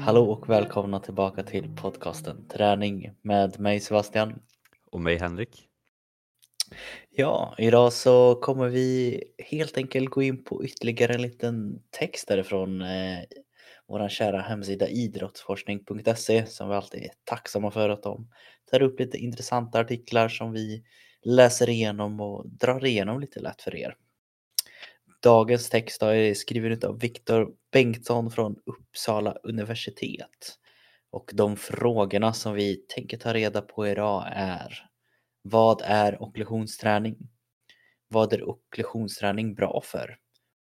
Hallå och välkomna tillbaka till podcasten Träning med mig Sebastian. Och mig Henrik. Ja, idag så kommer vi helt enkelt gå in på ytterligare en liten text därifrån eh, vår kära hemsida idrottsforskning.se som vi alltid är tacksamma för att de tar upp lite intressanta artiklar som vi läser igenom och drar igenom lite lätt för er. Dagens text är skriven av Viktor Bengtsson från Uppsala universitet. Och de frågorna som vi tänker ta reda på idag är Vad är okklusionsträning? Vad är okklusionsträning bra för?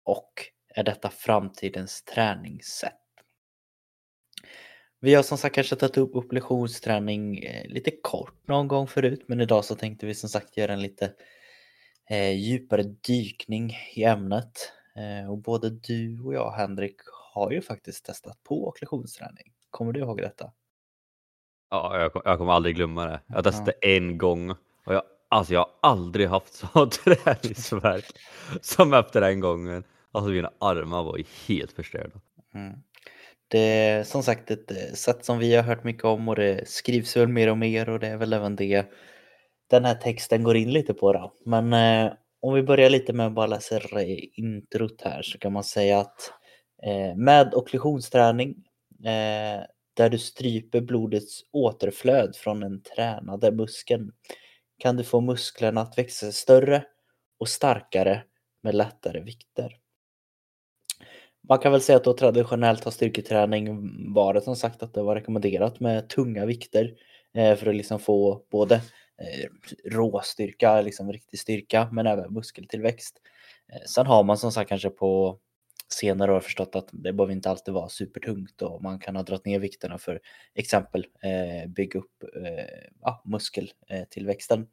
Och är detta framtidens träningssätt? Vi har som sagt kanske tagit upp okklusionsträning eh, lite kort någon gång förut men idag så tänkte vi som sagt göra en lite eh, djupare dykning i ämnet. Eh, och både du och jag Henrik har ju faktiskt testat på okklusionsträning. Kommer du ihåg detta? Ja, jag, jag kommer aldrig glömma det. Jag testade ja. en gång och jag, alltså jag har aldrig haft så träningsvärk som efter den gången. Alltså mina armar var helt förstörda. Mm. Det är som sagt ett eh, sätt som vi har hört mycket om och det skrivs väl mer och mer och det är väl även det den här texten går in lite på. Då. Men eh, om vi börjar lite med att bara läsa introt här så kan man säga att eh, med okklusionsträning eh, där du stryper blodets återflöd från den tränade muskeln kan du få musklerna att växa större och starkare med lättare vikter. Man kan väl säga att då traditionellt har styrketräning varit som sagt att det var rekommenderat med tunga vikter eh, för att liksom få både Eh, råstyrka, liksom riktig styrka, men även muskeltillväxt. Eh, sen har man som sagt kanske på senare år förstått att det behöver inte alltid vara supertungt och man kan ha dragit ner vikterna för exempel eh, bygga upp eh, ja, muskeltillväxten.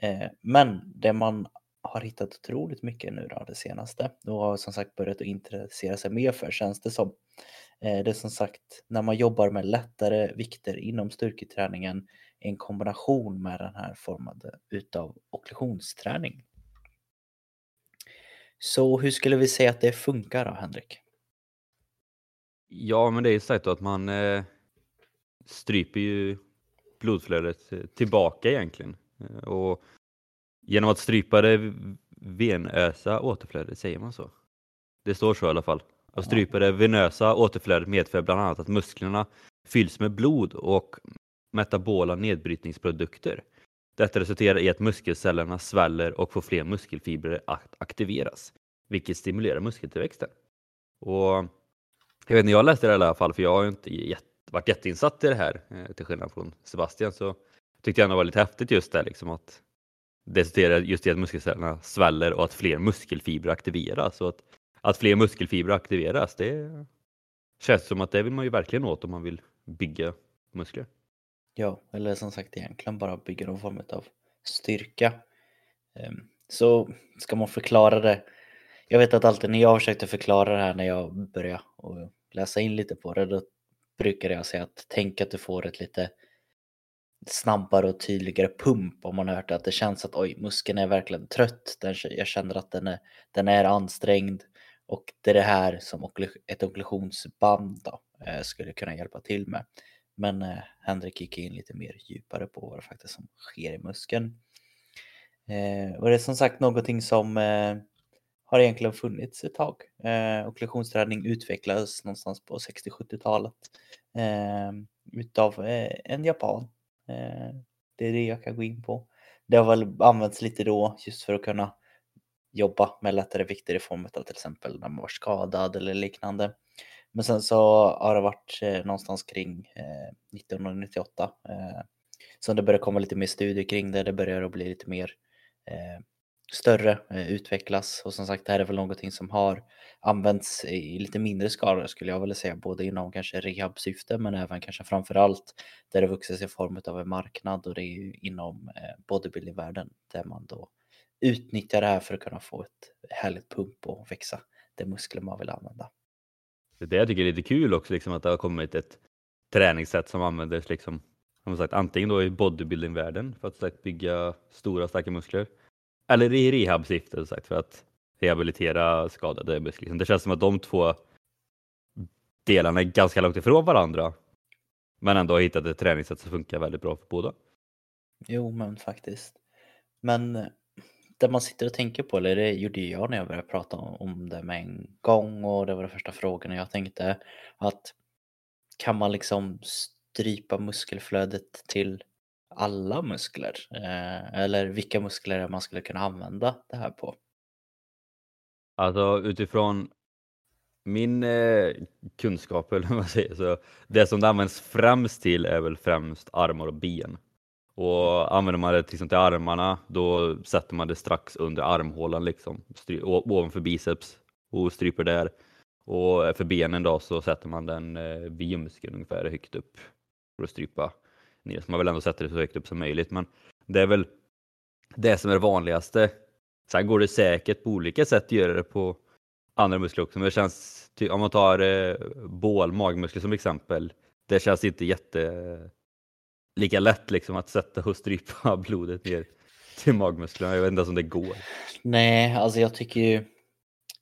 Eh, men det man har hittat otroligt mycket nu då det senaste och har som sagt börjat att intressera sig mer för känns det som. Eh, det är som sagt när man jobbar med lättare vikter inom styrketräningen en kombination med den här formen utav okklusionsträning. Så hur skulle vi säga att det funkar då, Henrik? Ja, men det är ju sagt att man eh, stryper ju blodflödet eh, tillbaka egentligen. Eh, och genom att strypa det venösa återflödet, säger man så? Det står så i alla fall. Att strypa det venösa återflödet medför bland annat att musklerna fylls med blod och metabola nedbrytningsprodukter. Detta resulterar i att muskelcellerna sväller och får fler muskelfibrer att aktiveras, vilket stimulerar muskeltillväxten. Och jag vet när jag läste det i alla fall, för jag har inte varit jätteinsatt i det här, eh, till skillnad från Sebastian, så tyckte jag det var lite häftigt just det, liksom att det resulterar just i att muskelcellerna sväller och att fler muskelfibrer aktiveras. Och att, att fler muskelfibrer aktiveras, det känns som att det vill man ju verkligen åt om man vill bygga muskler. Ja, eller som sagt egentligen bara bygga någon form av styrka. Ehm, så ska man förklara det. Jag vet att alltid när jag försökte förklara det här när jag började läsa in lite på det, då brukade jag säga att tänk att du får ett lite snabbare och tydligare pump om man har hört att det känns att oj, muskeln är verkligen trött. jag känner att den är, den är ansträngd och det är det här som ett okklusionsband då, eh, skulle kunna hjälpa till med. Men eh, Henrik gick in lite mer djupare på vad det faktiskt som sker i muskeln. Eh, och det är som sagt någonting som eh, har egentligen funnits ett tag. Eh, okklusionsträning utvecklades någonstans på 60-70-talet eh, utav eh, en japan. Eh, det är det jag kan gå in på. Det har väl använts lite då just för att kunna jobba med lättare vikter i form av till exempel när man var skadad eller liknande. Men sen så har det varit eh, någonstans kring eh, 1998 som det började komma lite mer studier kring det. Det börjar att bli lite mer större, eh, utvecklas och som sagt det här är väl någonting som har använts i lite mindre skala skulle jag vilja säga, både inom kanske rehabsyfte men även kanske framförallt där det vuxit sig i form av en marknad och det är ju inom eh, bodybuildingvärlden där man då utnyttjar det här för att kunna få ett härligt pump och växa de muskler man vill använda. Det är det jag tycker är lite kul också, liksom, att det har kommit ett träningssätt som användes liksom, som sagt, antingen då i bodybuildingvärlden för att sagt, bygga stora starka muskler eller i rehabsyfte sagt, för att rehabilitera skadade muskler. Liksom. Det känns som att de två delarna är ganska långt ifrån varandra. Men ändå har hittat ett träningssätt som funkar väldigt bra för båda. Jo, men faktiskt. Men eh, det man sitter och tänker på, eller det gjorde jag när jag började prata om det med en gång och det var de första frågorna jag tänkte att kan man liksom strypa muskelflödet till alla muskler? Eh, eller vilka muskler man skulle kunna använda det här på? Alltså utifrån min eh, kunskap, eller vad man säger, så det som det används främst till är väl främst armar och ben. Och använder man det till, liksom till armarna, då sätter man det strax under armhålan, liksom, ovanför biceps och stryper där. Och för benen då så sätter man den eh, vid ljumsken ungefär högt upp för att strypa Nils. Man vill ändå sätta det så högt upp som möjligt. Men det är väl det som är det vanligaste. Sen går det säkert på olika sätt att göra det på andra muskler också. Men det känns, om man tar eh, bål, magmuskler som exempel. Det känns inte jätte lika lätt liksom att sätta och strypa blodet ner till magmusklerna. Jag vet inte ens om det går. Nej, alltså jag tycker ju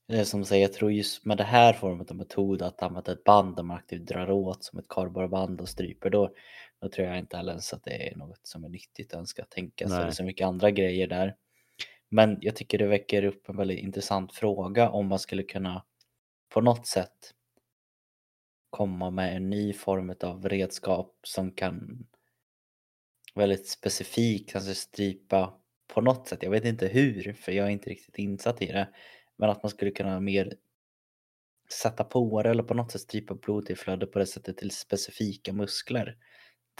det som säger, jag tror just med det här formen av metod att använda ett band där man aktivt drar åt som ett kardborreband och stryper då, då tror jag inte heller ens att det är något som är nyttigt att ska tänka sig. Det är så mycket andra grejer där. Men jag tycker det väcker upp en väldigt intressant fråga om man skulle kunna på något sätt komma med en ny form av redskap som kan väldigt specifikt kanske strypa på något sätt. Jag vet inte hur, för jag är inte riktigt insatt i det. Men att man skulle kunna mer sätta på det eller på något sätt strypa blodtillflöde på det sättet till specifika muskler.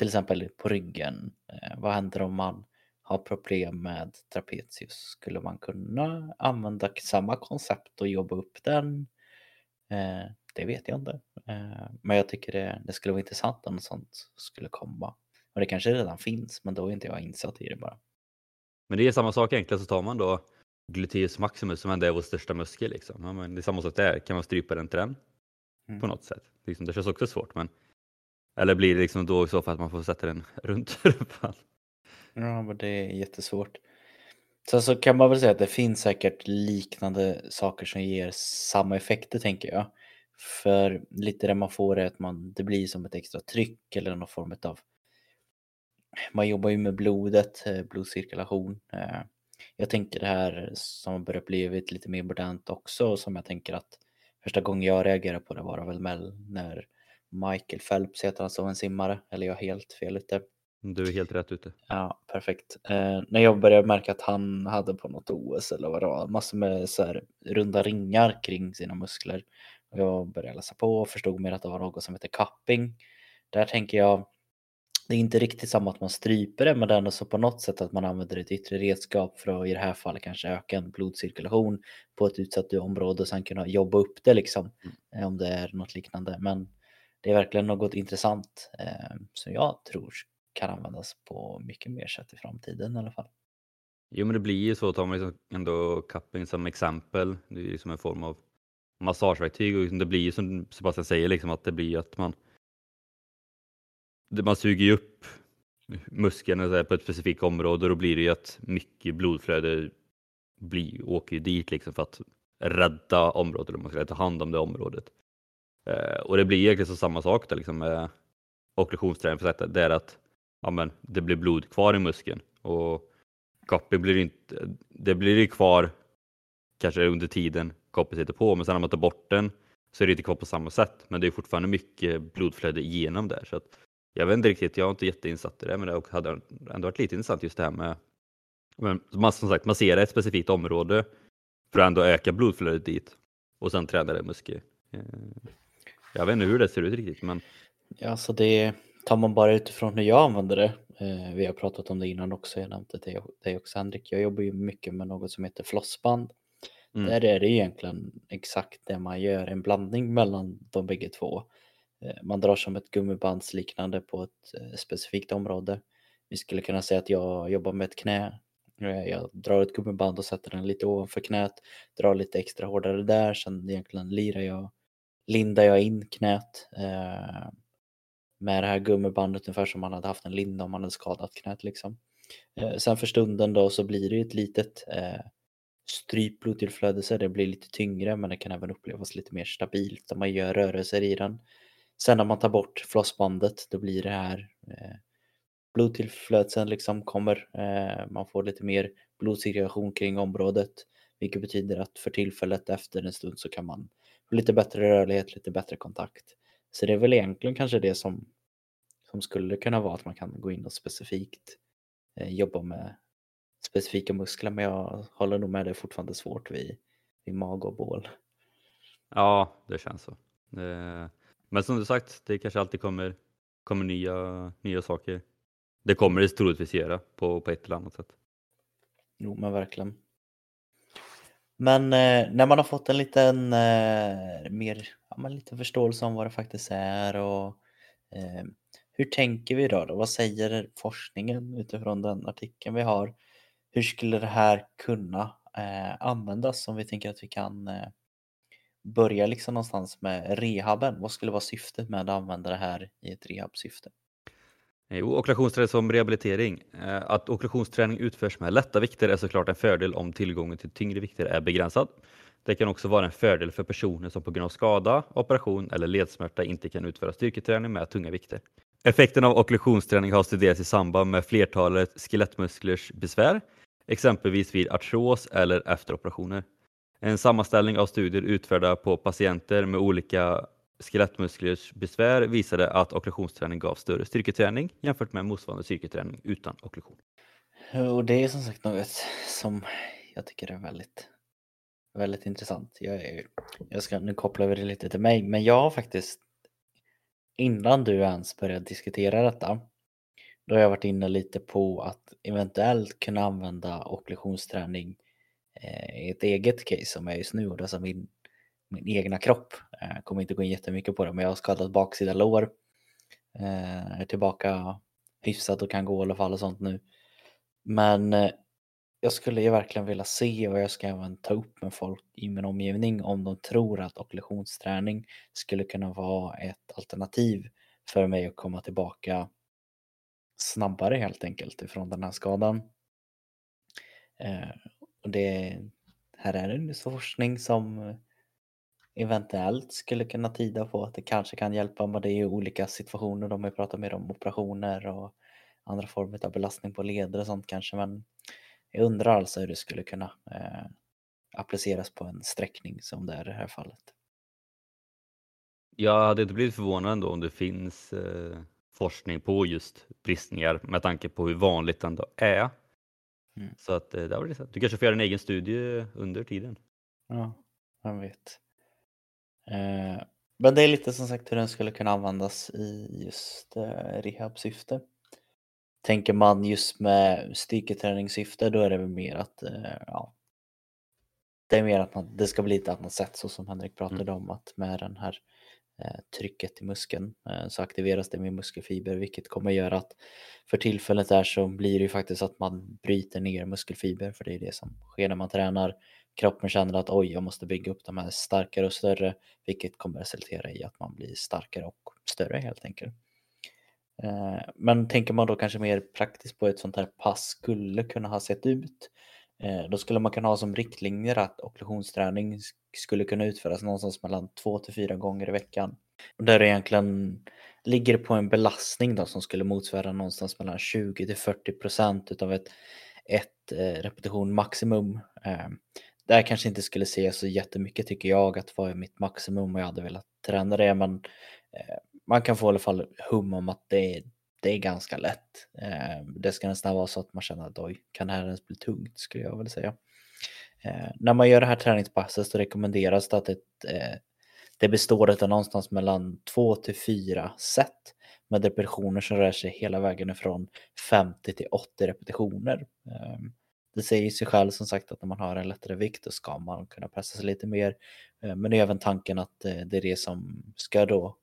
Till exempel på ryggen. Eh, vad händer om man har problem med trapezius? Skulle man kunna använda samma koncept och jobba upp den? Eh, det vet jag inte. Eh, men jag tycker det, det skulle vara intressant om något sånt skulle komma. Och det kanske redan finns, men då är inte jag insatt i det bara. Men det är samma sak egentligen, så tar man då gluteus maximus som ändå är vår största muskel. Liksom. Ja, men det är samma sak där, kan man strypa den till den mm. på något sätt? Liksom, det känns också svårt. Men... Eller blir det liksom då i så fall att man får sätta den runt rumpan? Ja, men det är jättesvårt. Sen så kan man väl säga att det finns säkert liknande saker som ger samma effekter tänker jag. För lite det man får är att man, det blir som ett extra tryck eller någon form av man jobbar ju med blodet, eh, blodcirkulation. Eh, jag tänker det här som har börjat bli lite mer modernt också som jag tänker att första gången jag reagerade på det var väl när Michael Phelps heter han så, en simmare, eller jag har helt fel ute. Du är helt rätt ute. Ja, perfekt. Eh, när jag började märka att han hade på något OS eller vad det var, massor med så här runda ringar kring sina muskler. Och jag började läsa på och förstod mer att det var något som heter cupping. Där tänker jag, det är inte riktigt samma att man stryper det, men det är ändå så på något sätt att man använder ett yttre redskap för att i det här fallet kanske öka en blodcirkulation på ett utsatt område och sen kunna jobba upp det liksom, mm. Eh, om det är något liknande. Men det är verkligen något intressant eh, som jag tror kan användas på mycket mer sätt i framtiden i alla fall. Jo, men det blir ju så, tar man liksom ändå cupping som exempel, det är ju som en form av massageverktyg och liksom det blir ju som Sebastian säger, liksom att det blir att man man suger ju upp muskeln på ett specifikt område och då blir det ju att mycket blodflöde blir, åker ju dit liksom för att rädda området, eller man ska ta hand om det området. Eh, och det blir egentligen så samma sak där liksom med okklusionsträning för detta, det är att ja, men, det blir blod kvar i muskeln och copy blir inte, det blir ju kvar kanske under tiden copy sitter på, men sen när man tar bort den så är det inte kvar på samma sätt, men det är fortfarande mycket blodflöde igenom där. Så att jag vet inte riktigt, jag är inte jätteinsatt i det, men det hade ändå varit lite intressant just det här med men man, som sagt, massera ett specifikt område för att ändå öka blodflödet dit och sen träna det muskel. Eh. Jag vet inte hur det ser ut riktigt, men. Ja, så det tar man bara utifrån hur jag använder det. Eh, vi har pratat om det innan också, jag nämnde det dig också Henrik. Jag jobbar ju mycket med något som heter flossband. Mm. Där är det egentligen exakt det man gör, en blandning mellan de bägge två. Eh, man drar som ett gummibandsliknande på ett eh, specifikt område. Vi skulle kunna säga att jag jobbar med ett knä. Eh, jag drar ett gummiband och sätter den lite ovanför knät, drar lite extra hårdare där, sen egentligen lirar jag, lindar jag in knät eh, med det här gummibandet ungefär som man hade haft en linda om man hade skadat knät liksom. Eh, sen för stunden då så blir det ett litet eh, strypt blodtillflödelse. Det blir lite tyngre men det kan även upplevas lite mer stabilt om man gör rörelser i den. Sen när man tar bort flossbandet då blir det här eh, blodtillflödelsen liksom kommer. Eh, man får lite mer blodcirkulation kring området. Vilket betyder att för tillfället efter en stund så kan man lite bättre rörlighet, lite bättre kontakt. Så det är väl egentligen kanske det som, som skulle kunna vara att man kan gå in och specifikt eh, jobba med specifika muskler. Men jag håller nog med, det är fortfarande svårt vid, vid mag och bål. Ja, det känns så. Det... Men som du sagt, det kanske alltid kommer, kommer nya, nya saker. Det kommer det troligtvis göra på, på ett eller annat sätt. Jo, men verkligen. Men eh, när man har fått en liten eh, mer ja, men lite förståelse om vad det faktiskt är och eh, hur tänker vi då, då? Vad säger forskningen utifrån den artikeln vi har? Hur skulle det här kunna eh, användas om vi tänker att vi kan eh, börja liksom någonstans med rehaben? Vad skulle vara syftet med att använda det här i ett rehabsyfte? Eh, jo, ockulationsträning som rehabilitering. Eh, att ockulationsträning utförs med lätta vikter är såklart en fördel om tillgången till tyngre vikter är begränsad. Det kan också vara en fördel för personer som på grund av skada, operation eller ledsmärta inte kan utföra styrketräning med tunga vikter. Effekten av ockulationsträning har studerats i samband med flertalet skelettmusklers besvär, exempelvis vid artros eller efter operationer. En sammanställning av studier utförda på patienter med olika skelettmusklers besvär visade att okklusionsträning gav större styrketräning jämfört med motsvarande styrketräning utan okklusion. Och det är som sagt något som jag tycker är väldigt, väldigt intressant. Jag, är, jag ska, nu kopplar vi det lite till mig, men jag har faktiskt innan du ens började diskutera detta, då har jag varit inne lite på att eventuellt kunna använda okklusionsträning eh, i ett eget case som är just nu, och det som min min egna kropp. Jag kommer inte gå in jättemycket på det, men jag har skadat baksida lår. Eh, jag är tillbaka hyfsat och kan gå i alla fall och sånt nu. Men eh, jag skulle ju verkligen vilja se och jag ska även ta upp med folk i min omgivning om de tror att okklusionsträning skulle kunna vara ett alternativ för mig att komma tillbaka snabbare helt enkelt ifrån den här skadan. och det här är en forskning som eventuellt skulle kunna tyda på att det kanske kan hjälpa men det är ju olika situationer. De har ju pratat mer om operationer och andra former av belastning på leder och sånt kanske men jag undrar alltså hur det skulle kunna eh, appliceras på en sträckning som det är i det här fallet. Jag hade inte blivit förvånad ändå om det finns eh, forskning på just bristningar med tanke på hur vanligt det ändå är. Mm. Så att eh, det var det. Du kanske får göra en egen studie under tiden. Ja, vem vet. Eh, men det är lite som sagt hur den skulle kunna användas i just eh, rehabsyfte. Tänker man just med styrketräningssyfte då är det väl mer att eh, ja, det är mer att man, det ska bli ett annat sätt så som Henrik pratade mm. om att med den här trycket i muskeln så aktiveras det med muskelfiber vilket kommer göra att för tillfället där så blir det ju faktiskt att man bryter ner muskelfiber för det är det som sker när man tränar kroppen känner att oj, jag måste bygga upp de här starkare och större, vilket kommer resultera i att man blir starkare och större helt enkelt. Eh, men tänker man då kanske mer praktiskt på ett sånt här pass skulle kunna ha sett ut, eh, då skulle man kunna ha som riktlinjer att okklusionsträning skulle kunna utföras någonstans mellan två till fyra gånger i veckan. Där det egentligen ligger på en belastning då som skulle motsvara någonstans mellan 20 till 40 procent utav ett, ett eh, repetition maximum där kanske inte skulle se så jättemycket tycker jag att vara mitt maximum och jag hade velat träna det men eh, man kan få i alla fall hum om att det, det är ganska lätt. Eh, det ska nästan vara så att man känner att oj, kan det här ens bli tungt skulle jag vilja säga. Eh, när man gör det här träningspasset så rekommenderas det att ett, eh, det består av någonstans mellan två till fyra set med repetitioner som rör sig hela vägen ifrån 50 till 80 repetitioner. Ehm, det säger sig själv som sagt att när man har en lättare vikt då ska man kunna pressa sig lite mer. Eh, men det är även tanken att eh, det är det som ska då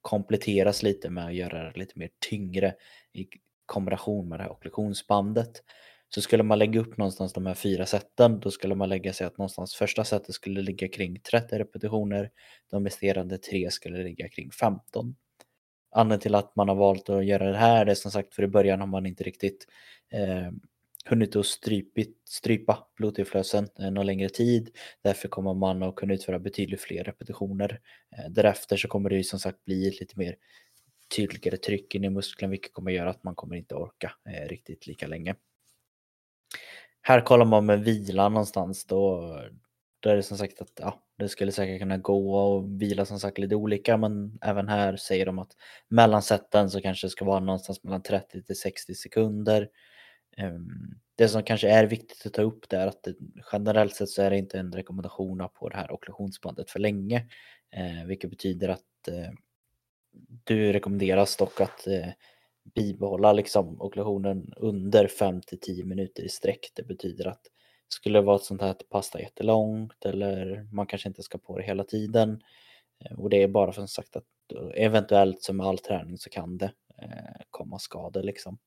kompletteras lite med att göra det lite mer tyngre i kombination med det här okklusionsbandet. Så skulle man lägga upp någonstans de här fyra sätten, då skulle man lägga sig att någonstans första sättet skulle ligga kring 30 repetitioner, de resterande tre skulle ligga kring 15. Anledningen till att man har valt att göra det här, det är som sagt för i början har man inte riktigt eh, hunnit att strypit, strypa blodtillflödet eh, någon längre tid. Därför kommer man att kunna utföra betydligt fler repetitioner. Eh, därefter så kommer det ju som sagt bli lite mer tydligare tryck in i muskeln vilket kommer göra att man kommer inte orka eh, riktigt lika länge. Här kollar man med vila någonstans då, då är det som sagt att ja, det skulle säkert kunna gå och vila som sagt lite olika men även här säger de att mellansätten så kanske det ska vara någonstans mellan 30 till 60 sekunder. Ehm, det som kanske är viktigt att ta upp det är att det, generellt sett så är det inte en rekommendation på det här okklusionsbandet för länge. Ehm, vilket betyder att eh, du rekommenderas dock att eh, bibehålla liksom okklusionen under 5 till 10 minuter i sträck. Det betyder att skulle det vara ett sånt här att passa jättelångt eller man kanske inte ska på det hela tiden. Eh, och det är bara för sagt att eventuellt som med all träning så kan det komma skador liksom.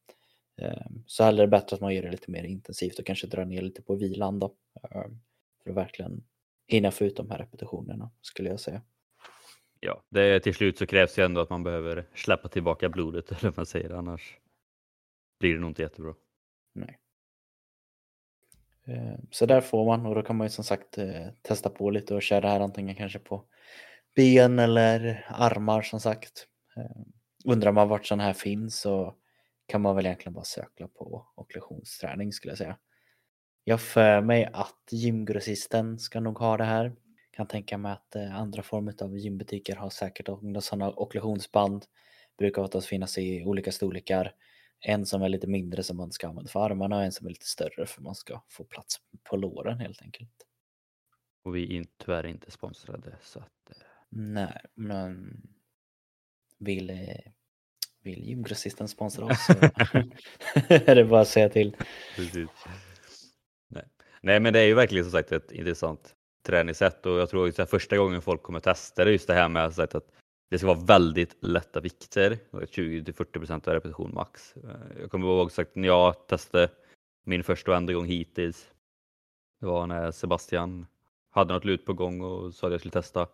Eh, så hellre bättre att man gör det lite mer intensivt och kanske drar ner lite på vilan då. För att verkligen hinna få ut de här repetitionerna skulle jag säga. Ja, det, till slut så krävs det ändå att man behöver släppa tillbaka blodet eller vad man säger annars blir det nog inte jättebra. Nej. Eh, så där får man och då kan man ju som sagt eh, testa på lite och köra det här antingen kanske på ben eller armar som sagt. Undrar man vart sådana här finns så kan man väl egentligen bara söka på okklusionsträning skulle jag säga. Jag för mig att gymgrossisten ska nog ha det här. Kan tänka mig att andra former av gymbutiker har säkert sådana okklusionsband. Brukar oftast finnas i olika storlekar. En som är lite mindre som man ska använda för armarna och en som är lite större för man ska få plats på låren helt enkelt. Och vi är tyvärr inte sponsrade så att... Eh, Nej, men vill, eh, vill gymgrossisten sponsra oss så är det bara att säga till. Precis. Nej. Nej, men det är ju verkligen som sagt ett intressant träningssätt och jag tror att första gången folk kommer testa det just det här med att det ska vara väldigt lätta vikter, 20 40 procent av repetition max. Eh, jag kommer ihåg sagt när jag testade min första och enda gång hittills. Det var när Sebastian hade något lut på gång och sa att jag skulle testa.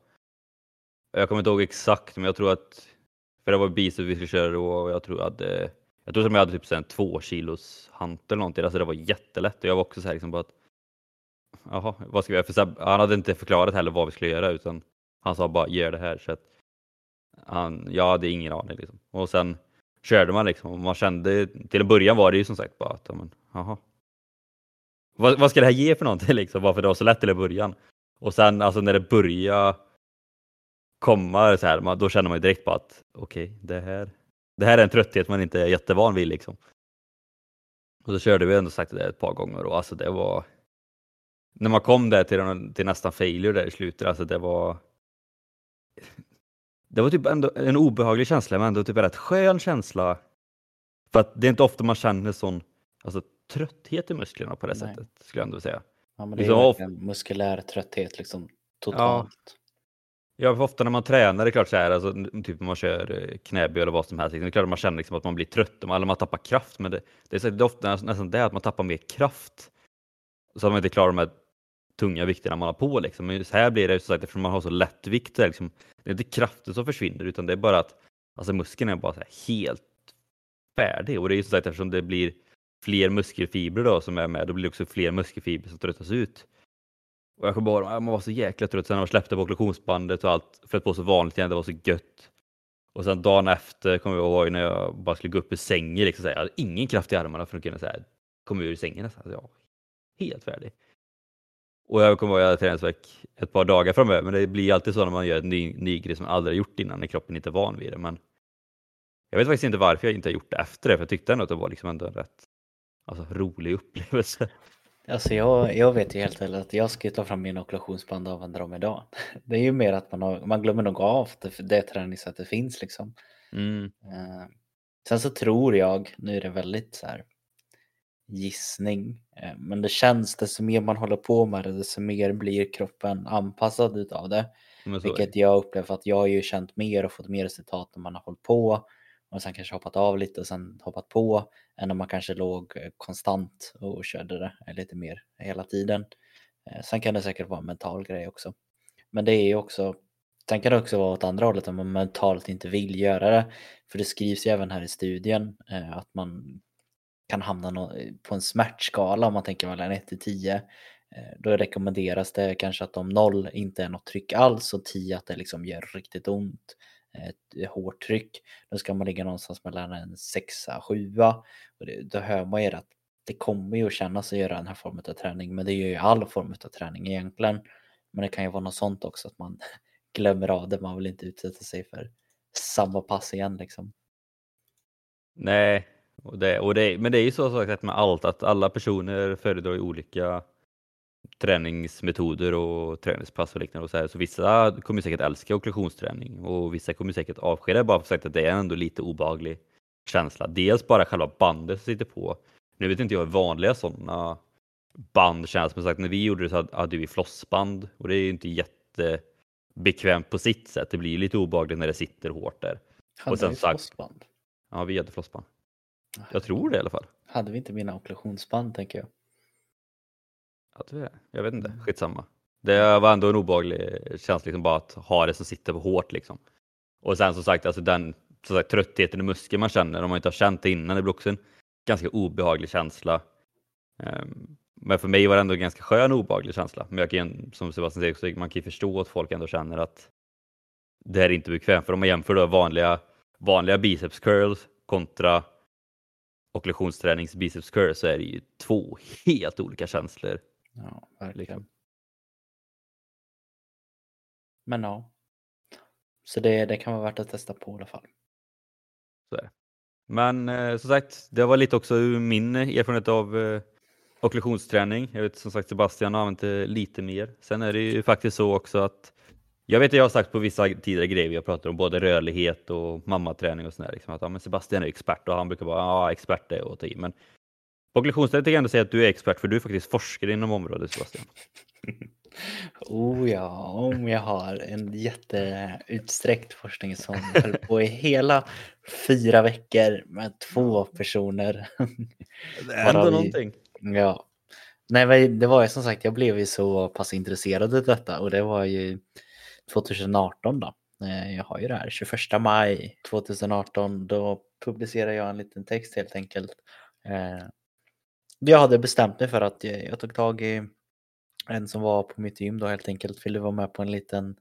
Jag kommer inte ihåg exakt, men jag tror att, för det var biceps vi skulle köra och jag tror att eh, jag tror som jag hade typ en två kilos hantel eller någonting, alltså det var jättelätt och jag var också så här liksom bara att jaha, vad ska vi göra? För han hade inte förklarat heller vad vi skulle göra utan han sa bara gör det här. Så att han, jag hade ingen aning liksom. Och sen körde man liksom och man kände, till en början var det ju som sagt bara att, men, jaha. Vad, vad ska det här ge för någonting liksom? Varför det var så lätt till en början. Och sen alltså när det började komma så här, då känner man ju direkt på att okej, okay, det här, det här är en trötthet man inte är jättevan vid liksom. Och så körde vi ändå sagt det ett par gånger och alltså det var när man kom där till, till nästan failure där i slutet, alltså det var det var typ ändå en obehaglig känsla men ändå typ en rätt skön känsla. För att det är inte ofta man känner sån alltså, trötthet i musklerna på det Nej. sättet skulle jag ändå säga. Ja men det liksom, är verkligen muskulär trötthet liksom totalt. Ja. Ja, för ofta när man tränar, det är klart så här, alltså, typ när man kör eh, knäböj eller vad som helst, liksom, det är klart man känner liksom att man blir trött, eller man tappar kraft, men det, det, är, så, det är ofta nästan det att man tappar mer kraft. Så att man inte klarar de här tunga vikterna man har på. Liksom. Men så här blir det, ju så sagt, eftersom man har så lätt vikt, liksom, det är inte kraften som försvinner utan det är bara att alltså muskeln är bara helt färdig. Och det är ju som sagt eftersom det blir fler muskelfibrer då som är med, då blir det också fler muskelfibrer som tröttas ut. Och jag kommer bara, ah, man var så jäkla trött sen när man släppte på kollektionsbandet och allt, flöt på så vanligt igen, det var så gött. Och sen dagen efter kommer jag ihåg när jag bara skulle gå upp ur sängen, liksom, så här, jag hade ingen kraft i armarna för att kunna så här, komma ur sängen. Alltså, jag var helt färdig. Och jag kommer ihåg att jag hade träningsvärk ett par dagar framöver, men det blir alltid så när man gör en ny, ny grej som man aldrig gjort innan, när kroppen inte är van vid det. Men jag vet faktiskt inte varför jag inte har gjort det efter det, för jag tyckte ändå att det var liksom ändå en rätt alltså, rolig upplevelse. Alltså jag, jag vet ju helt enkelt att jag ska ta fram mina okulationsband och använda dem idag. Det är ju mer att man, har, man glömmer nog av det, det träningssättet finns liksom. Mm. Uh, sen så tror jag, nu är det väldigt så här gissning. Eh, men det känns, desto mer man håller på med det, desto mer blir kroppen anpassad utav det. Vilket jag upplever att jag har ju känt mer och fått mer resultat när man har hållit på och sen kanske hoppat av lite och sen hoppat på än om man kanske låg eh, konstant och körde det eh, lite mer hela tiden. Eh, sen kan det säkert vara en mental grej också. Men det är ju också, sen kan det också vara åt andra hållet om man mentalt inte vill göra det. För det skrivs ju även här i studien att man kan hamna på en smärtskala om man tänker mellan 1 till 10. Då rekommenderas det kanske att om 0 inte är något tryck alls och 10 att det liksom gör riktigt ont ett eh, hårt tryck. Då ska man ligga någonstans mellan en 6 7 och det, då hör man ju att det kommer ju att kännas att göra den här formen av träning men det gör ju all form av träning egentligen. Men det kan ju vara något sånt också att man glömmer av det, man vill inte utsätta sig för samma pass igen liksom. Nej, och det, och det, men det är ju så sagt med allt att alla personer föredrar olika träningsmetoder och träningspass och liknande. Och så, här. så vissa kommer säkert älska okklusionsträning och vissa kommer säkert avsky det bara för att det är ändå lite obehaglig känsla. Dels bara själva bandet som sitter på. Nu vet inte jag hur vanliga sådana band känns, men sagt när vi gjorde det så hade vi flossband och det är ju inte jättebekvämt på sitt sätt. Det blir lite obehagligt när det sitter hårt där. Hade och sen vi flossband? Ja, vi hade flossband. Jag tror det i alla fall. Hade vi inte mina okklusionsband tänker jag? Hade vi det? Jag vet inte, mm. skitsamma. Det var ändå en obehaglig känsla liksom bara att ha det som sitter på hårt liksom. Och sen som sagt, alltså den som sagt, tröttheten i muskeln man känner om man inte har känt det innan, det blir också en ganska obehaglig känsla. Um, men för mig var det ändå en ganska skön obehaglig känsla. Men jag kan, som Sebastian säger, man kan ju förstå att folk ändå känner att det här är inte bekvämt. För om man jämför då vanliga, vanliga biceps curls kontra okklusionstränings biceps curls så är det ju två helt olika känslor. Ja, verkligen. Men ja. Så det, det kan vara värt att testa på i alla fall. Så är det. Men eh, som sagt, det var lite också min erfarenhet av eh, okklusionsträning. Jag vet som sagt Sebastian har använt det lite mer. Sen är det ju faktiskt så också att jag vet att jag har sagt på vissa tidigare grejer, jag pratar om både rörlighet och mammaträning och sådär, liksom att ja, men Sebastian är expert och han brukar vara ja, expert är att ta i. Men på okklusionsträning tänker jag ändå säga att du är expert för du är faktiskt forskare inom området Sebastian. Oh ja, om jag har en jätteutsträckt forskning som höll på i hela fyra veckor med två personer. Det är vi... någonting. Ja. Nej, det var ju som sagt, jag blev ju så pass intresserad av detta och det var ju 2018 då. Eh, jag har ju det här 21 maj 2018. Då publicerade jag en liten text helt enkelt. Jag hade bestämt mig för att eh, jag tog tag i en som var på mitt gym då helt enkelt ville vara med på en liten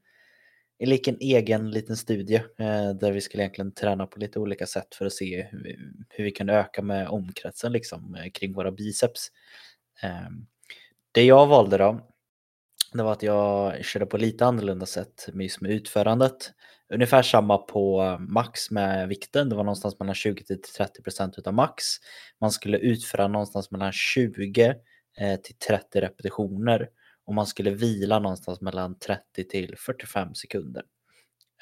en liten egen liten studie eh, där vi skulle egentligen träna på lite olika sätt för att se hur vi, hur vi kan öka med omkretsen liksom eh, kring våra biceps. Eh, det jag valde då, det var att jag körde på lite annorlunda sätt just med utförandet. Ungefär samma på eh, max med vikten, det var någonstans mellan 20 till 30 procent utav max. Man skulle utföra någonstans mellan 20 eh, till 30 repetitioner och man skulle vila någonstans mellan 30 till 45 sekunder.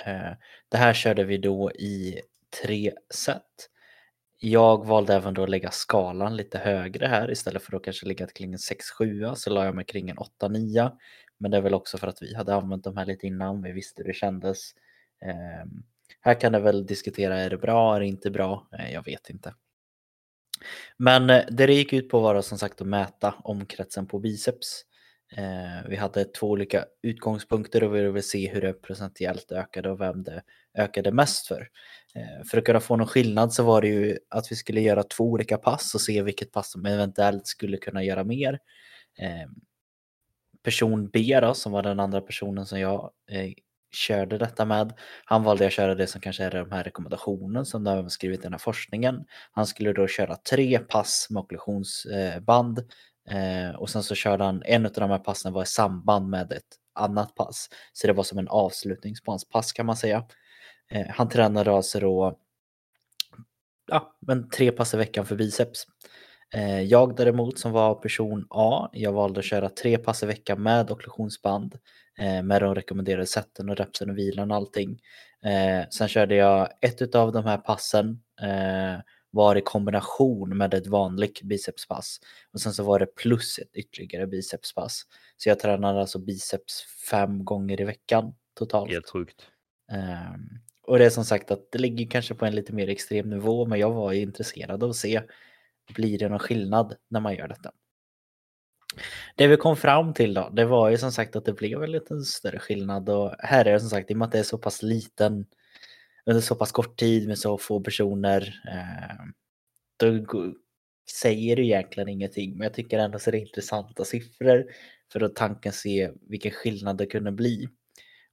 Eh, det här körde vi då i tre set. Jag valde även då att lägga skalan lite högre här istället för att kanske ligga kring en 6-7 så la jag mig kring en 8-9. Men det är väl också för att vi hade använt de här lite innan, vi visste hur det kändes. Ehm, här kan det väl diskutera, är det bra, är det inte bra? Jag vet inte. Men eh, det det gick ut på var som sagt att mäta omkretsen på biceps. Ehm, vi hade två olika utgångspunkter och vi ville se hur det procentuellt ökade och vem det ökade mest för. Ehm, för att kunna få någon skillnad så var det ju att vi skulle göra två olika pass och se vilket pass som eventuellt skulle kunna göra mer. Person B då, som var den andra personen som jag eh, körde detta med. Han valde att köra det som kanske är de här rekommendationen som de har skrivit i den här forskningen. Han skulle då köra tre pass med okklusionsband eh, och sen så körde han, en av de här passen var i samband med ett annat pass. Så det var som en avslutningspass kan man säga. Eh, han tränade alltså då ja, men tre pass i veckan för biceps. Eh, jag däremot som var person A, jag valde att köra tre pass i veckan med okklusionsband eh, med de rekommenderade sätten och repsen och vilan och allting. Eh, sen körde jag ett av de här passen var i kombination med ett vanligt bicepspass. Och sen så var det plus ett ytterligare bicepspass. Så jag tränade alltså biceps fem gånger i veckan totalt. Helt sjukt. Um, och det är som sagt att det ligger kanske på en lite mer extrem nivå, men jag var intresserad av att se, blir det någon skillnad när man gör detta? Det vi kom fram till då, det var ju som sagt att det blev en lite större skillnad och här är det som sagt, i och med att det är så pass liten under så pass kort tid med så få personer. Eh, då säger egentligen ingenting, men jag tycker ändå så är det intressanta siffror för att tanken se vilken skillnad det kunde bli.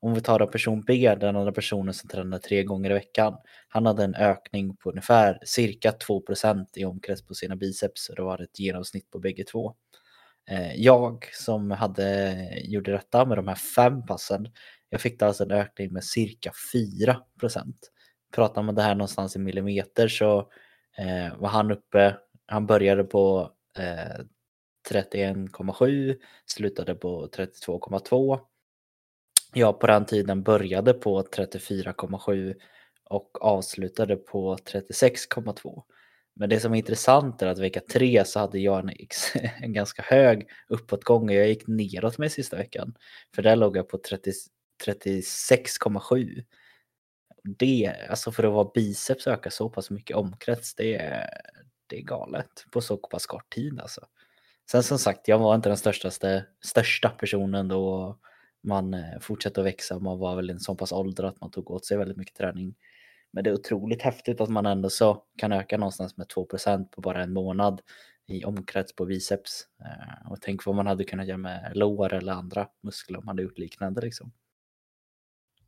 Om vi tar då person B, den andra personen som tränar tre gånger i veckan. Han hade en ökning på ungefär cirka 2% i omkrets på sina biceps och det var ett genomsnitt på bägge två. Eh, jag som hade, gjorde detta med de här fem passen, jag fick alltså en ökning med cirka 4% Pratar man det här någonstans i millimeter så eh, var han uppe, han började på eh, 31,7, slutade på 32,2 jag på den tiden började på 34,7 och avslutade på 36,2. Men det som är intressant är att vecka tre så hade jag en, en ganska hög uppåtgång och jag gick neråt med sista veckan. För där låg jag på 36,7. Det, alltså för att vara biceps öka så pass mycket omkrets, det är, det är galet på så pass kort tid alltså. Sen som sagt, jag var inte den största, största personen då man eh, fortsatte att växa. Man var väl en så pass ålder att man tog åt sig väldigt mycket träning. Men det är otroligt häftigt att man ändå så kan öka någonstans med 2% på bara en månad i omkrets på biceps. Eh, och tänk vad man hade kunnat göra med lår eller andra muskler om man hade gjort liknande liksom.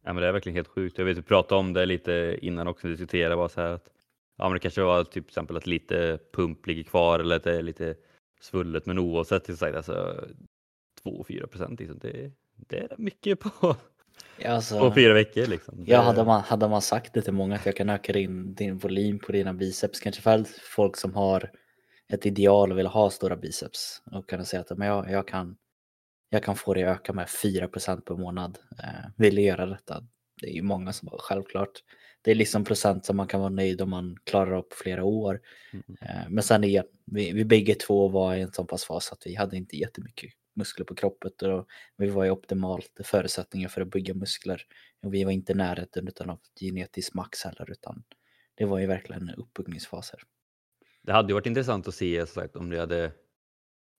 Ja, men det är verkligen helt sjukt. Jag vet, att vi pratade om det lite innan också, diskuterade bara så här att ja, men det kanske var typ till exempel att lite pump ligger kvar eller att det är lite svullet, men oavsett, alltså 2-4 procent, liksom, det, det är mycket på, alltså, på fyra veckor. Liksom. Ja, hade man, hade man sagt det till många att jag kan öka din, din volym på dina biceps, kanske för folk som har ett ideal och vill ha stora biceps och kan säga att men jag, jag, kan, jag kan få det att öka med 4% per månad. Eh, vill göra detta? Det är ju många som har självklart. Det är liksom procent som man kan vara nöjd om man klarar på flera år. Mm. Eh, men sen igen, vi, vi bägge två var i en sån pass fas att vi hade inte jättemycket muskler på kroppen och vi var i optimalt förutsättningar för att bygga muskler. Och vi var inte i närheten utan av genetisk max heller utan det var ju verkligen uppbyggningsfaser. Det hade ju varit intressant att se sagt, om det hade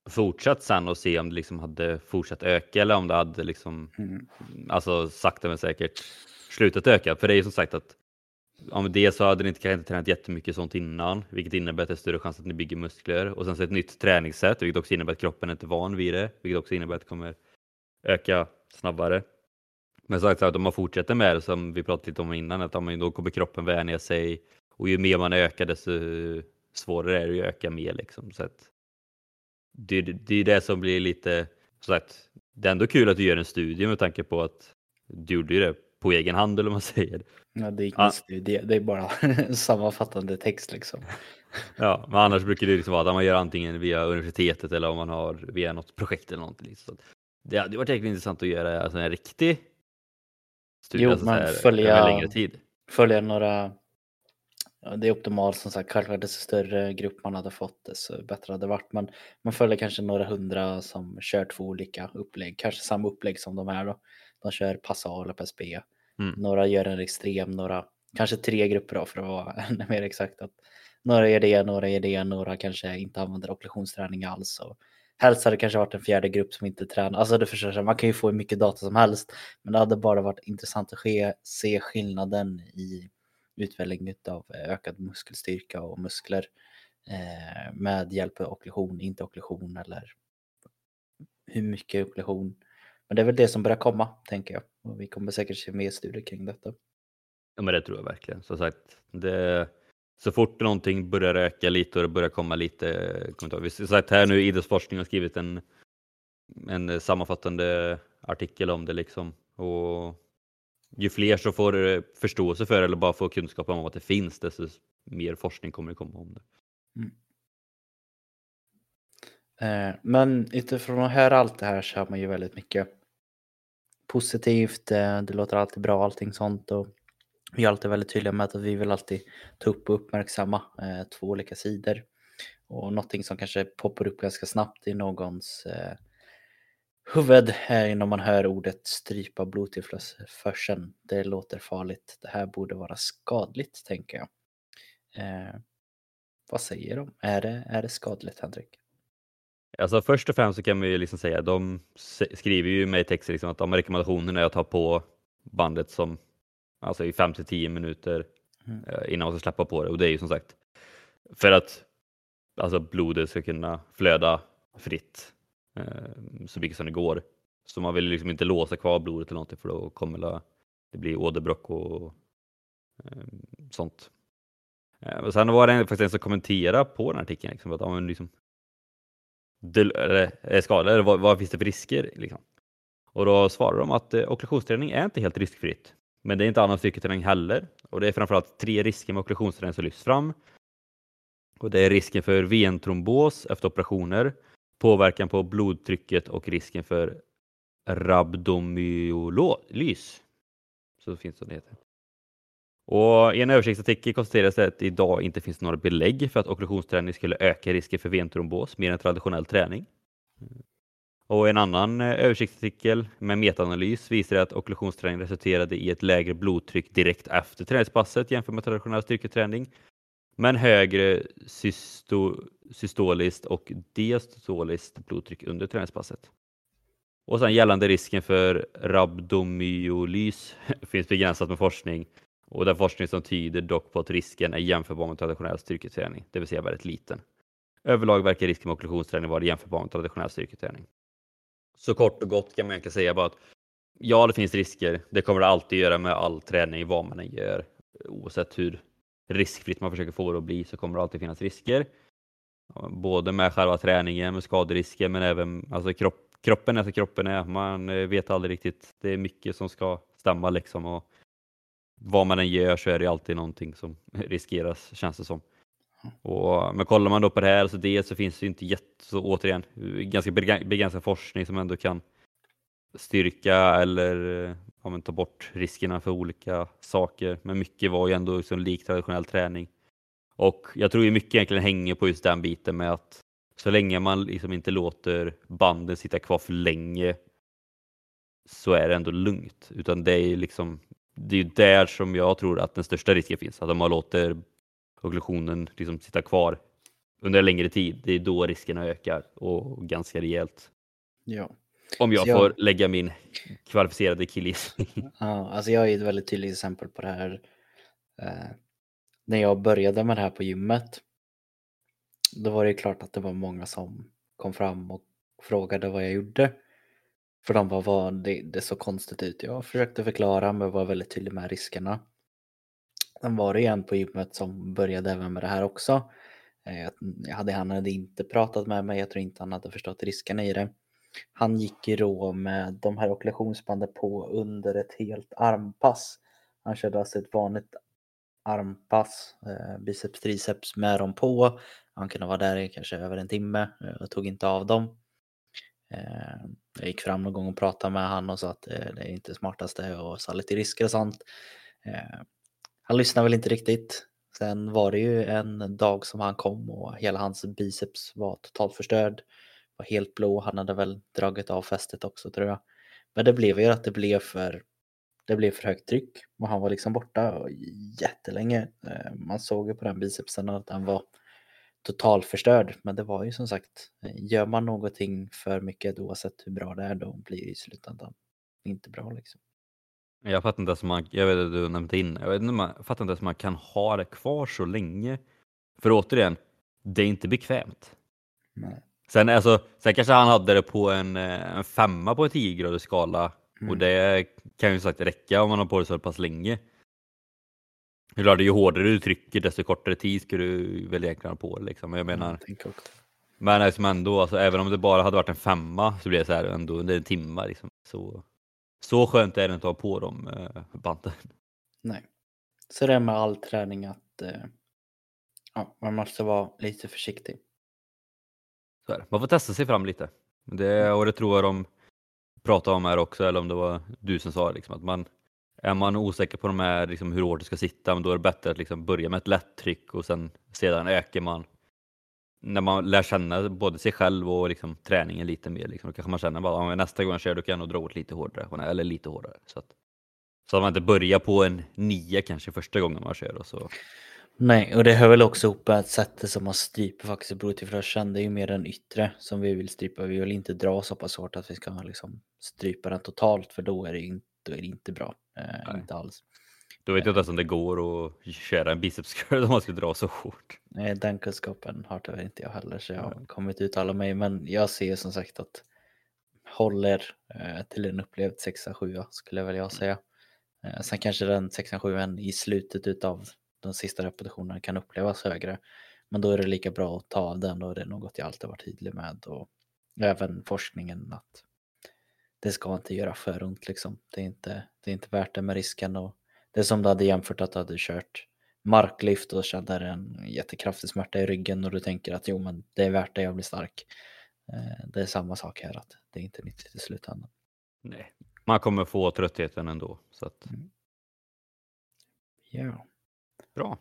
fortsatt sen och se om det liksom hade fortsatt öka eller om det hade liksom, mm. alltså sakta men säkert slutat öka. För det är ju som sagt att ja, men dels så hade ni inte kanske inte tränat jättemycket sånt innan, vilket innebär att det är större chans att ni bygger muskler och sen så ett nytt träningssätt, vilket också innebär att kroppen är inte van vid det, vilket också innebär att det kommer öka snabbare. Men sagt att om man fortsätter med det som vi pratade lite om innan, att då kommer kroppen vänja sig och ju mer man ökar desto svårare är det att öka mer liksom. Så att det, det är det som blir lite, så att det är ändå kul att du gör en studie med tanke på att du gjorde det på egen hand eller vad man säger. Ja, det är ingen ah. studie, det är bara sammanfattande text liksom. ja, men annars brukar det liksom vara att man gör antingen via universitetet eller om man har via något projekt eller någonting. Liksom. det hade varit jäkligt intressant att göra alltså, en riktig studie, jo, alltså, här, följa, längre tid. Följa några det är optimalt som sagt, självklart desto större grupp man hade fått desto bättre hade det varit. Men man följer kanske några hundra som kör två olika upplägg, kanske samma upplägg som de här då. De kör Passal och PSP. Mm. Några gör en extrem, några, kanske tre grupper då för att vara ännu mer exakt. Att några gör det, några gör det, några kanske inte använder okklusionsträning alls. Och helst hade det kanske varit en fjärde grupp som inte tränar. Alltså det förstår man kan ju få hur mycket data som helst. Men det hade bara varit intressant att ske, se skillnaden i utveckling av ökad muskelstyrka och muskler eh, med hjälp av okklusion, inte okklusion eller hur mycket okklusion men det är väl det som börjar komma, tänker jag. Och vi kommer säkert se mer studier kring detta. Ja, men det tror jag verkligen. Som sagt, det, så fort någonting börjar öka lite och det börjar komma lite kommentarer. Vi sagt här nu, idrottsforskning har skrivit en, en sammanfattande artikel om det liksom. Och ju fler som får förståelse för eller bara får kunskap om att det finns, desto mer forskning kommer det komma om det. Mm. Eh, men utifrån att höra allt det här så har man ju väldigt mycket positivt. Eh, det låter alltid bra allting sånt och vi är alltid väldigt tydliga med att vi vill alltid ta upp och uppmärksamma eh, två olika sidor. Och någonting som kanske poppar upp ganska snabbt i någons eh, huvud är när man hör ordet strypa blodtillförseln. Det låter farligt. Det här borde vara skadligt, tänker jag. Eh, vad säger de? Är det, är det skadligt, Henrik? Alltså först och främst så kan man ju liksom säga, de skriver ju med i texten liksom att de rekommendationerna är att ha på bandet som alltså i 5 till 10 minuter mm. Eh, innan man ska släppa på det och det är ju som sagt för att alltså blodet ska kunna flöda fritt eh, så mycket som det går. Så man vill liksom inte låsa kvar blodet eller någonting för då kommer det bli åderbråck och eh, sånt. Eh, och sen var det faktiskt en som kommenterade på den artikeln liksom, att ja, liksom, eller, eh, skada, eller vad, vad finns det för risker? Liksom. Och då svarar de att eh, okklusionsträning är inte helt riskfritt. Men det är inte annan styrketräning heller. Och det är framförallt tre risker med ocklusionsträning som lyfts fram. Och det är risken för ventrombos efter operationer, påverkan på blodtrycket och risken för rabdomyolys. Så finns det heter. Och I en översiktsartikel konstateras det att det idag inte finns några belägg för att okklusionsträning skulle öka risken för ventrombos mer än traditionell träning. Och en annan eh, översiktsartikel med metaanalys visar att okklusionsträning resulterade i ett lägre blodtryck direkt efter träningspasset jämfört med traditionell styrketräning, men högre systo systoliskt och diastoliskt blodtryck under träningspasset. Och sen gällande risken för rabdomyolys finns begränsat med forskning och den forskning som tyder dock på att risken är jämförbar med traditionell styrketräning, det vill säga väldigt liten. Överlag verkar risken med okklusionsträning vara jämförbar med traditionell styrketräning. Så kort och gott kan man egentligen säga bara att ja, det finns risker. Det kommer det alltid göra med all träning, vad man än gör. Oavsett hur riskfritt man försöker få det att bli så kommer det alltid finnas risker. Både med själva träningen, med skaderisker, men även alltså kropp, kroppen är som kroppen är. Man eh, vet aldrig riktigt. Det är mycket som ska stämma liksom. Och vad man än gör så är det alltid någonting som riskeras, känns det som. Och, men kollar man då på det här, så dels så finns det inte jätte, så återigen, ganska begränsad forskning som ändå kan styrka eller eh, ja, ta bort riskerna för olika saker. Men mycket var ju ändå liksom lik traditionell träning. Och jag tror ju mycket egentligen hänger på just den biten med att så länge man liksom inte låter banden sitta kvar för länge så är det ändå lugnt. Utan det är liksom, det är där som jag tror att den största risken finns. Att om man låter okklusionen liksom sitta kvar under en längre tid, det är då riskerna ökar och ganska rejält. Ja. Om jag, jag får lägga min kvalificerade killgissning. Ja, alltså jag är ett väldigt tydligt exempel på det här. Eh, när jag började med det här på gymmet, då var det klart att det var många som kom fram och frågade vad jag gjorde. För de var, det, det så konstigt ut. Jag försökte förklara men var väldigt tydlig med riskerna. Sen var det en på gymmet som började även med det här också. Eh, jag hade, han hade inte pratat med mig, jag tror inte han hade förstått riskerna i det. Han gick i rå med de här okulationsbanden på under ett helt armpass. Han körde alltså ett vanligt armpass, eh, biceps triceps med dem på. Han kunde vara där i kanske över en timme eh, och tog inte av dem. Eh, jag gick fram någon gång och pratade med han och sa att eh, det är inte smartaste och sa lite risker och sånt. Eh, han lyssnade väl inte riktigt. Sen var det ju en dag som han kom och hela hans biceps var totalt förstörd. Var helt blå. Han hade väl dragit av fästet också tror jag. Men det blev ju att det blev för det blev för högt tryck och han var liksom borta jättelänge. Man såg ju på den bicepsen att den var totalt förstörd. Men det var ju som sagt, gör man någonting för mycket oavsett hur bra det är då blir det i slutändan inte bra liksom. Jag fattar inte ens man, jag vet att du nämnde in, jag vet inte, man, fattar inte ens man kan ha det kvar så länge. För återigen, det är inte bekvämt. Nej. Sen, alltså, sen kanske han hade det på en, eh, en femma på en 10 graders skala mm. och det kan ju sagt räcka om man har på det så pass länge. Ju hårdare du trycker desto kortare tid ska du väl ha på det. Liksom. Jag menar, jag men liksom ändå, alltså, även om det bara hade varit en femma så blir det så här ändå under en timme. Liksom. Så så skönt är det inte att ha på dem eh, banden. Nej. Så det är med all träning att eh, ja, man måste vara lite försiktig. Så är det. Man får testa sig fram lite. Det, mm. och det tror jag de pratar om här också, eller om det var du som sa liksom, att man är man osäker på de här, liksom, hur hårt det ska sitta, men då är det bättre att liksom, börja med ett lätt tryck och sen sedan ökar man när man lär känna både sig själv och liksom träningen lite mer, liksom, då kanske man känner bara att nästa gång jag kör då kan jag nog dra åt lite hårdare, eller lite hårdare. Så att, så att man inte börjar på en nia kanske första gången man kör. Och så. Nej, och det hör väl också ihop med att sättet som man stryper faktiskt blodtillförseln. Det är ju mer den yttre som vi vill strypa. Vi vill inte dra så pass hårt att vi ska liksom strypa den totalt för då är det, inte, då är det inte bra. Eh, inte alls. Då vet jag inte ens om det går att köra en biceps curl om man skulle dra så hårt. Nej, den kunskapen har tyvärr inte jag heller så jag har kommit uttala mig. Men jag ser som sagt att håller eh, till en upplevd 6-7 skulle jag vilja säga. Eh, sen kanske den 6-7 i slutet utav de sista repetitionerna kan upplevas högre. Men då är det lika bra att ta av den och det är något jag alltid varit tydlig med. Och även forskningen att det ska inte göra för ont liksom. Det är inte, det är inte värt det med risken. Och det är som du hade jämfört att du hade kört marklyft och kände en jättekraftig smärta i ryggen och du tänker att jo men det är värt det, jag blir stark. Eh, det är samma sak här, att det är inte nyttigt i slutändan. Nej, man kommer få tröttheten ändå. Så att... Mm. Ja. Bra.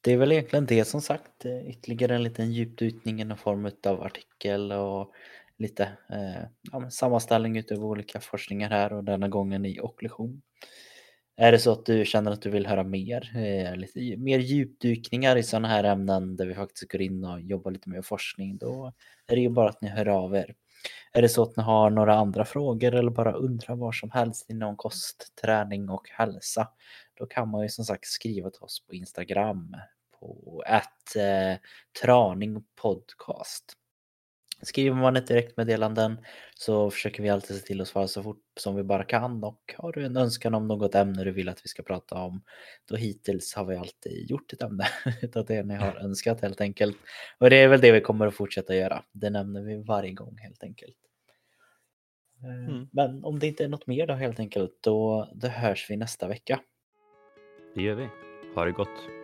Det är väl egentligen det som sagt. Eh, ytterligare en liten djupdykning i någon form av artikel och lite eh, ja, sammanställning utav olika forskningar här och denna gången i okklusion. Är det så att du känner att du vill höra mer, eh, lite mer djupdykningar i sådana här ämnen där vi faktiskt går in och jobbar lite med forskning, då är det ju bara att ni hör av er. Är det så att ni har några andra frågor eller bara undrar vad som helst inom kost, träning och hälsa, då kan man ju som sagt skriva till oss på Instagram på att eh, traning podcast. Skriver man ett direktmeddelanden så försöker vi alltid se till att svara så fort som vi bara kan och har du en önskan om något ämne du vill att vi ska prata om då hittills har vi alltid gjort ett ämne utav det ni har önskat helt enkelt. Och det är väl det vi kommer att fortsätta göra. Det nämner vi varje gång helt enkelt. Eh, mm. Men om det inte är något mer då helt enkelt då, då hörs vi nästa vecka. Det gör vi. Ha det gott.